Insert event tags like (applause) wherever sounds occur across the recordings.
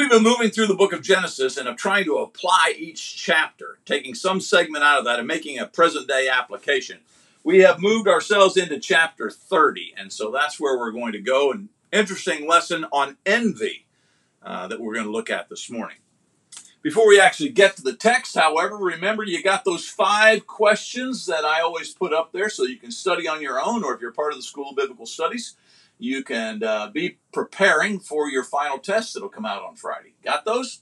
we've been moving through the book of Genesis and of trying to apply each chapter, taking some segment out of that and making a present day application, we have moved ourselves into chapter 30. And so that's where we're going to go. An interesting lesson on envy uh, that we're going to look at this morning. Before we actually get to the text, however, remember you got those five questions that I always put up there so you can study on your own, or if you're part of the School of Biblical Studies, you can uh, be preparing for your final test that'll come out on Friday. Got those?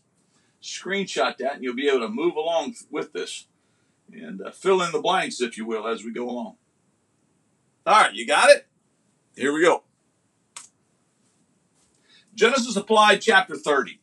Screenshot that, and you'll be able to move along with this and uh, fill in the blanks, if you will, as we go along. All right, you got it? Here we go. Genesis Applied, chapter 30.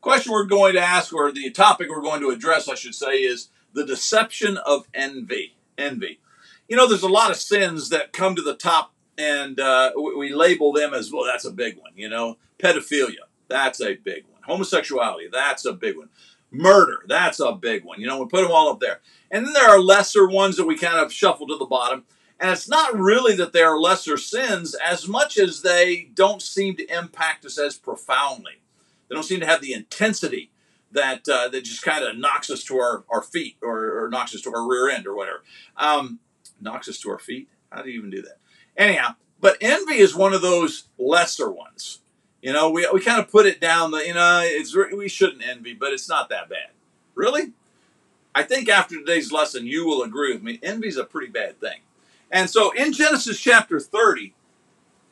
Question we're going to ask, or the topic we're going to address, I should say, is the deception of envy. Envy. You know, there's a lot of sins that come to the top, and uh, we label them as, well, that's a big one. You know, pedophilia, that's a big one. Homosexuality, that's a big one. Murder, that's a big one. You know, we put them all up there. And then there are lesser ones that we kind of shuffle to the bottom. And it's not really that they are lesser sins as much as they don't seem to impact us as profoundly. They don't seem to have the intensity that uh, that just kind of knocks us to our, our feet or, or, knocks us to our rear end or whatever. Um, knocks us to our feet? How do you even do that? Anyhow, but envy is one of those lesser ones. You know, we, we kind of put it down that, you know, it's we shouldn't envy, but it's not that bad. Really? I think after today's lesson, you will agree with me. Envy is a pretty bad thing. And so in Genesis chapter 30,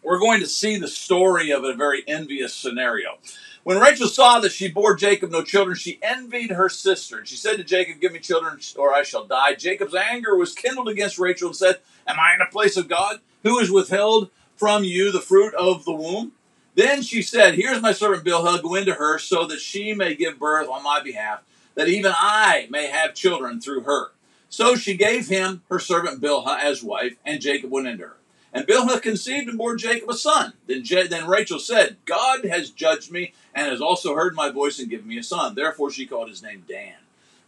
we're going to see the story of a very envious scenario. When Rachel saw that she bore Jacob no children, she envied her sister. And she said to Jacob, Give me children, or I shall die. Jacob's anger was kindled against Rachel and said, Am I in a place of God? Who has withheld from you the fruit of the womb? Then she said, Here's my servant Bilhah, go into her, so that she may give birth on my behalf that even I may have children through her. So she gave him her servant Bilhah as wife, and Jacob went into her. And Bilhah conceived and bore Jacob a son. Then, Je- then Rachel said, God has judged me and has also heard my voice and given me a son. Therefore she called his name Dan.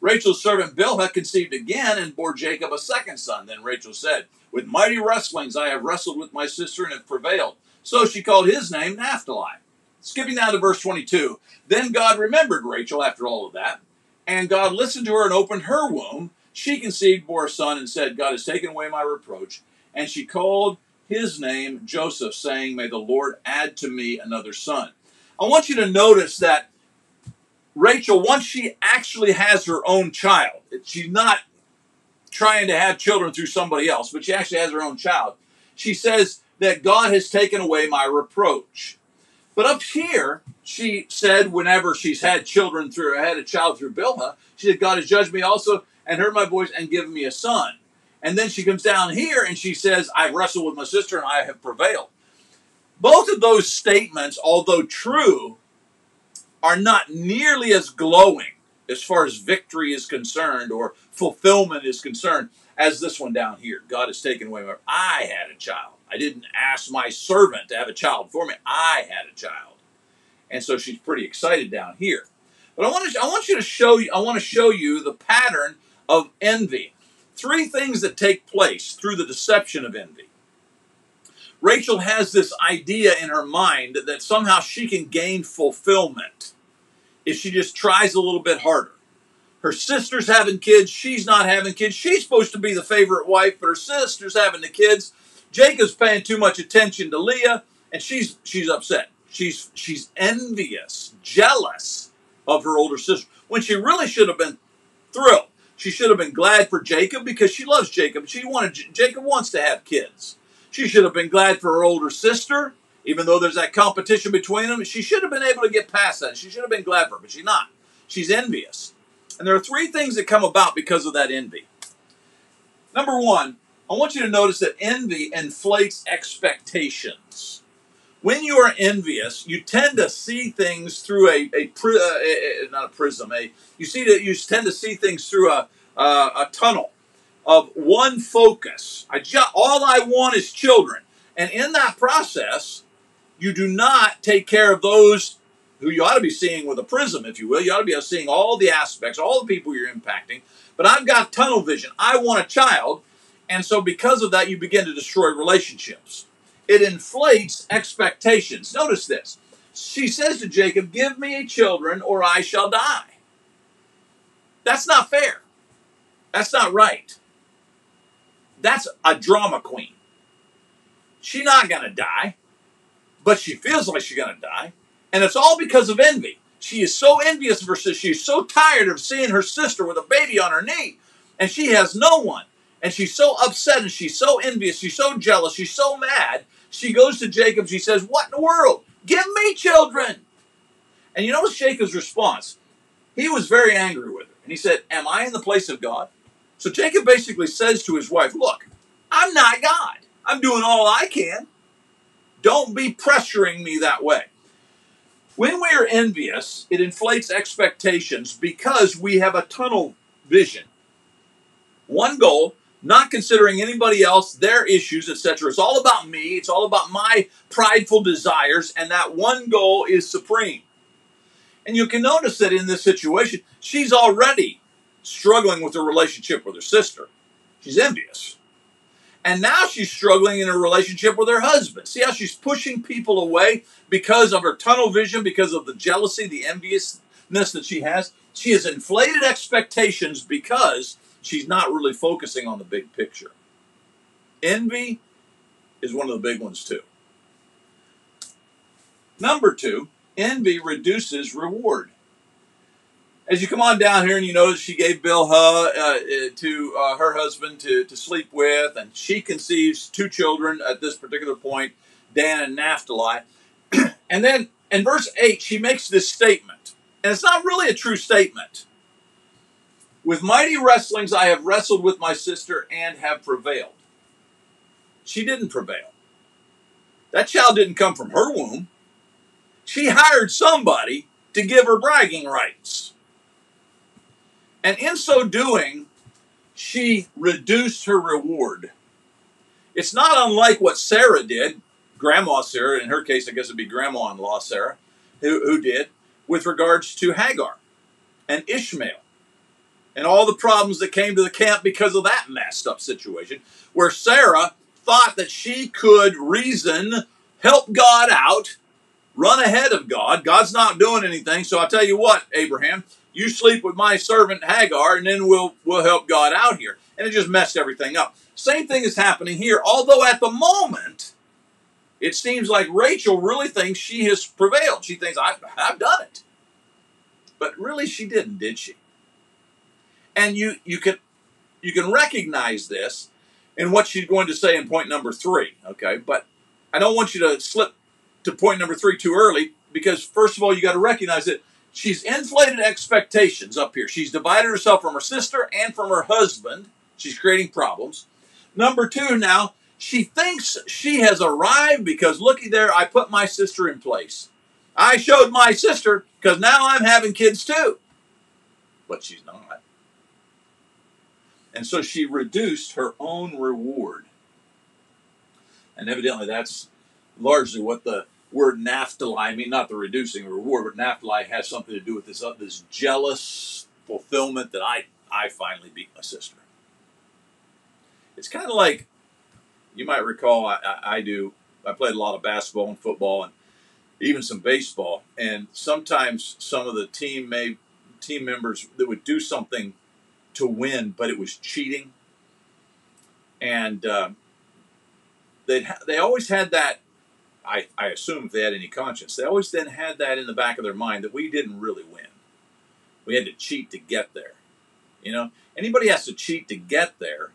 Rachel's servant Bilhah conceived again and bore Jacob a second son. Then Rachel said, With mighty wrestlings I have wrestled with my sister and have prevailed. So she called his name Naphtali. Skipping down to verse 22. Then God remembered Rachel after all of that and God listened to her and opened her womb. She conceived, bore a son, and said, God has taken away my reproach. And she called his name Joseph, saying, May the Lord add to me another son. I want you to notice that Rachel, once she actually has her own child, she's not trying to have children through somebody else, but she actually has her own child. She says that God has taken away my reproach. But up here, she said, whenever she's had children through, I had a child through Bilhah, she said, God has judged me also and heard my voice and given me a son. And then she comes down here and she says, I've wrestled with my sister and I have prevailed. Both of those statements, although true, are not nearly as glowing as far as victory is concerned or fulfillment is concerned as this one down here. God has taken away my. I had a child. I didn't ask my servant to have a child for me. I had a child. And so she's pretty excited down here. But I want to I want you to show you I want to show you the pattern of envy. Three things that take place through the deception of envy. Rachel has this idea in her mind that somehow she can gain fulfillment if she just tries a little bit harder. Her sister's having kids, she's not having kids. She's supposed to be the favorite wife, but her sister's having the kids. Jacob's paying too much attention to Leah, and she's she's upset. She's she's envious, jealous of her older sister when she really should have been thrilled. She should have been glad for Jacob because she loves Jacob. She wanted Jacob wants to have kids. She should have been glad for her older sister, even though there's that competition between them. She should have been able to get past that. She should have been glad for her, but she's not. She's envious. And there are three things that come about because of that envy. Number one, I want you to notice that envy inflates expectations. When you are envious, you tend to see things through a, a, uh, a, a not a prism, a you see that you tend to see things through a, a, a tunnel of one focus. I just, all I want is children, and in that process, you do not take care of those who you ought to be seeing with a prism, if you will. You ought to be seeing all the aspects, all the people you're impacting. But I've got tunnel vision. I want a child, and so, because of that, you begin to destroy relationships. It inflates expectations. Notice this she says to Jacob, Give me children or I shall die. That's not fair. That's not right. That's a drama queen. She's not going to die, but she feels like she's going to die. And it's all because of envy. She is so envious versus she's so tired of seeing her sister with a baby on her knee, and she has no one. And she's so upset and she's so envious, she's so jealous, she's so mad. She goes to Jacob, she says, What in the world? Give me children. And you notice Jacob's response. He was very angry with her. And he said, Am I in the place of God? So Jacob basically says to his wife, Look, I'm not God. I'm doing all I can. Don't be pressuring me that way. When we are envious, it inflates expectations because we have a tunnel vision. One goal, not considering anybody else, their issues, etc. It's all about me. It's all about my prideful desires, and that one goal is supreme. And you can notice that in this situation, she's already struggling with her relationship with her sister. She's envious. And now she's struggling in her relationship with her husband. See how she's pushing people away because of her tunnel vision, because of the jealousy, the enviousness that she has? She has inflated expectations because she's not really focusing on the big picture. Envy is one of the big ones, too. Number two, envy reduces reward as you come on down here and you notice she gave Bilhah uh, to uh, her husband to, to sleep with, and she conceives two children at this particular point, Dan and Naphtali. (clears throat) and then in verse 8, she makes this statement, and it's not really a true statement. With mighty wrestlings I have wrestled with my sister and have prevailed. She didn't prevail. That child didn't come from her womb. She hired somebody to give her bragging rights. And in so doing, she reduced her reward. It's not unlike what Sarah did, Grandma Sarah, in her case, I guess it'd be grandma in law Sarah, who, who did, with regards to Hagar and Ishmael and all the problems that came to the camp because of that messed up situation, where Sarah thought that she could reason, help God out, run ahead of God. God's not doing anything. So I tell you what, Abraham, you sleep with my servant Hagar, and then we'll we'll help God out here. And it just messed everything up. Same thing is happening here, although at the moment it seems like Rachel really thinks she has prevailed. She thinks I've, I've done it, but really she didn't, did she? And you you can you can recognize this in what she's going to say in point number three. Okay, but I don't want you to slip to point number three too early because first of all you got to recognize that she's inflated expectations up here. She's divided herself from her sister and from her husband. She's creating problems. Number two, now, she thinks she has arrived because looky there, I put my sister in place. I showed my sister because now I'm having kids too. But she's not. And so she reduced her own reward. And evidently that's largely what the word Naphtali, I mean, not the reducing reward, but Naphtali has something to do with this, uh, this jealous fulfillment that I, I finally beat my sister. It's kind of like, you might recall, I, I, I do, I played a lot of basketball and football and even some baseball. And sometimes some of the team may, team members that would do something to win, but it was cheating. And uh, they they always had that I, I assume if they had any conscience, they always then had that in the back of their mind that we didn't really win. We had to cheat to get there. You know, anybody has to cheat to get there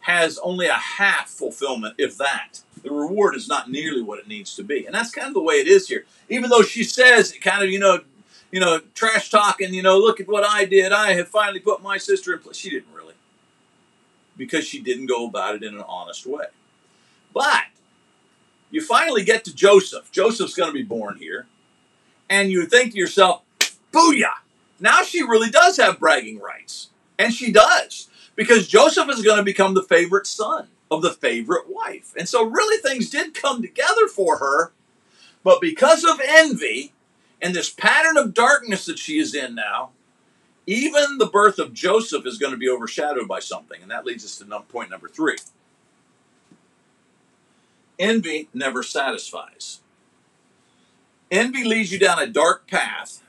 has only a half fulfillment, if that. The reward is not nearly what it needs to be. And that's kind of the way it is here. Even though she says kind of, you know, you know, trash talking, you know, look at what I did. I have finally put my sister in place. She didn't really. Because she didn't go about it in an honest way. But you finally get to Joseph. Joseph's going to be born here. And you think to yourself, booyah! Now she really does have bragging rights. And she does. Because Joseph is going to become the favorite son of the favorite wife. And so, really, things did come together for her. But because of envy and this pattern of darkness that she is in now, even the birth of Joseph is going to be overshadowed by something. And that leads us to point number three. Envy never satisfies. Envy leads you down a dark path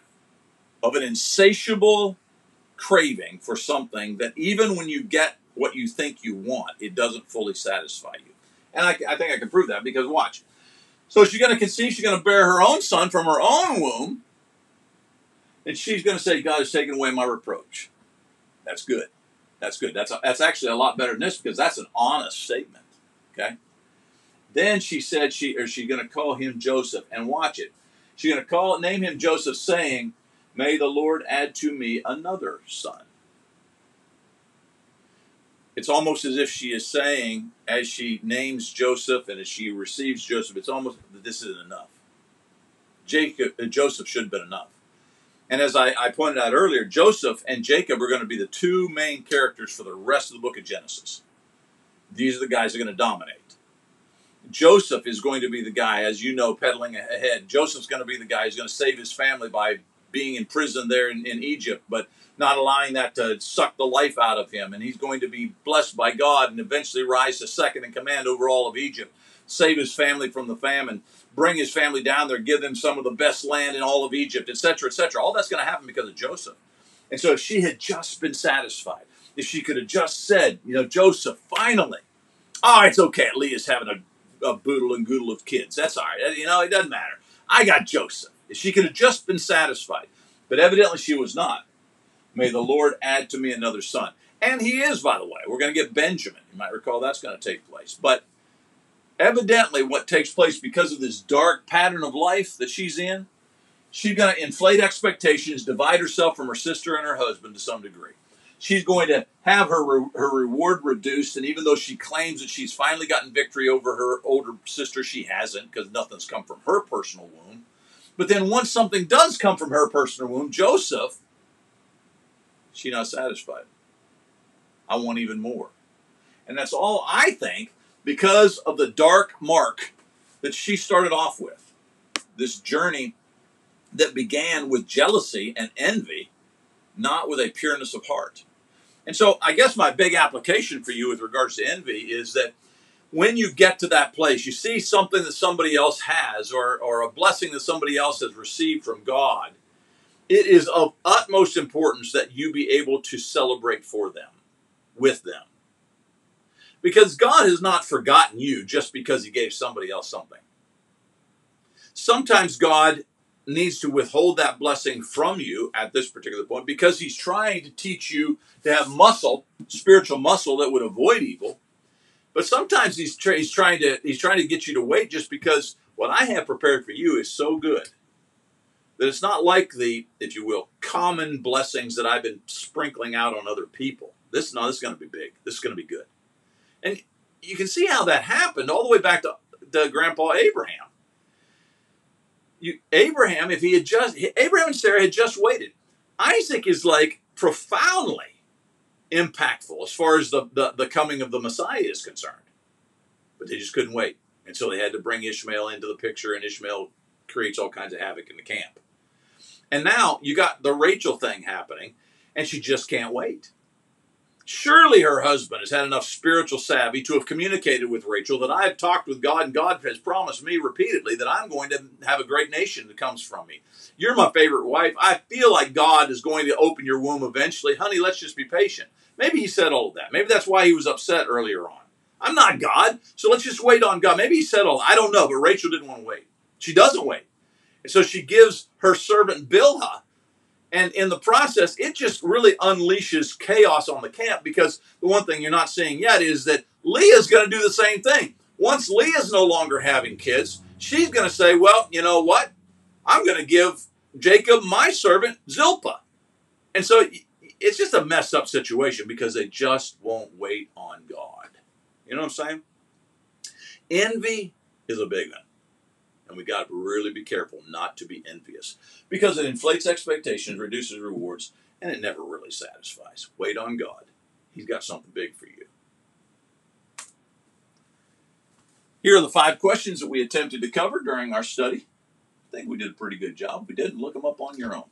of an insatiable craving for something that even when you get what you think you want, it doesn't fully satisfy you. And I, I think I can prove that because watch. So she's going to conceive, she's going to bear her own son from her own womb, and she's going to say, God has taken away my reproach. That's good. That's good. That's, a, that's actually a lot better than this because that's an honest statement. Okay? Then she said she or she's going to call him Joseph and watch it. She's going to call name him Joseph, saying, "May the Lord add to me another son." It's almost as if she is saying, as she names Joseph and as she receives Joseph, it's almost that this isn't enough. Jacob, uh, Joseph should have been enough. And as I, I pointed out earlier, Joseph and Jacob are going to be the two main characters for the rest of the book of Genesis. These are the guys that are going to dominate. Joseph is going to be the guy, as you know, peddling ahead. Joseph's going to be the guy who's going to save his family by being in prison there in, in, Egypt, but not allowing that to suck the life out of him. And he's going to be blessed by God and eventually rise to second in command over all of Egypt, save his family from the famine, bring his family down there, give them some of the best land in all of Egypt, etc., etc. All that's going to happen because of Joseph. And so if she had just been satisfied, if she could have just said, you know, Joseph, finally, oh, it's okay. Leah's having a a boodle and goodle of kids. That's all right. You know, it doesn't matter. I got Joseph. She could have just been satisfied, but evidently she was not. May the Lord add to me another son. And he is, by the way. We're going to get Benjamin. You might recall that's going to take place. But evidently, what takes place because of this dark pattern of life that she's in, she's going to inflate expectations, divide herself from her sister and her husband to some degree she's going to have her re- her reward reduced. And even though she claims that she's finally gotten victory over her older sister, she hasn't because nothing's come from her personal womb. But then once something does come from her personal womb, Joseph, she's not satisfied. I want even more. And that's all I think because of the dark mark that she started off with. This journey that began with jealousy and envy, not with a pureness of heart. And so I guess my big application for you with regards to envy is that when you get to that place, you see something that somebody else has or, or a blessing that somebody else has received from God, it is of utmost importance that you be able to celebrate for them, with them. Because God has not forgotten you just because He gave somebody else something. Sometimes God needs to withhold that blessing from you at this particular point because he's trying to teach you to have muscle, spiritual muscle that would avoid evil. But sometimes he's, tra- he's trying to he's trying to get you to wait just because what I have prepared for you is so good that it's not like the, if you will, common blessings that I've been sprinkling out on other people. This no, this is going to be big. This is going to be good, and you can see how that happened all the way back to, to Grandpa Abraham you, Abraham, if he had just, Abraham and Sarah had just waited. Isaac is like profoundly impactful as far as the, the, the coming of the Messiah is concerned. But they just couldn't wait. And so they had to bring Ishmael into the picture, and Ishmael creates all kinds of havoc in the camp. And now you got the Rachel thing happening, and she just can't wait. Surely her husband has had enough spiritual savvy to have communicated with Rachel that I have talked with God, and God has promised me repeatedly that I'm going to have a great nation that comes from me. You're my favorite wife. I feel like God is going to open your womb eventually. Honey, let's just be patient. Maybe he said all of that. Maybe that's why he was upset earlier on. I'm not God, so let's just wait on God. Maybe he said all I don't know, but Rachel didn't want to wait. She doesn't wait. And so she gives her servant Bilhah and in the process, it just really unleashes chaos on the camp because the one thing you're not seeing yet is that Leah's going to do the same thing. Once Leah's no longer having kids, she's going to say, Well, you know what? I'm going to give Jacob my servant Zilpah. And so it's just a messed up situation because they just won't wait on God. You know what I'm saying? Envy is a big one. And we got to really be careful not to be envious because it inflates expectations, reduces rewards, and it never really satisfies. Wait on God. He's got something big for you. Here are the five questions that we attempted to cover during our study. I think we did a pretty good job. We didn't, look them up on your own.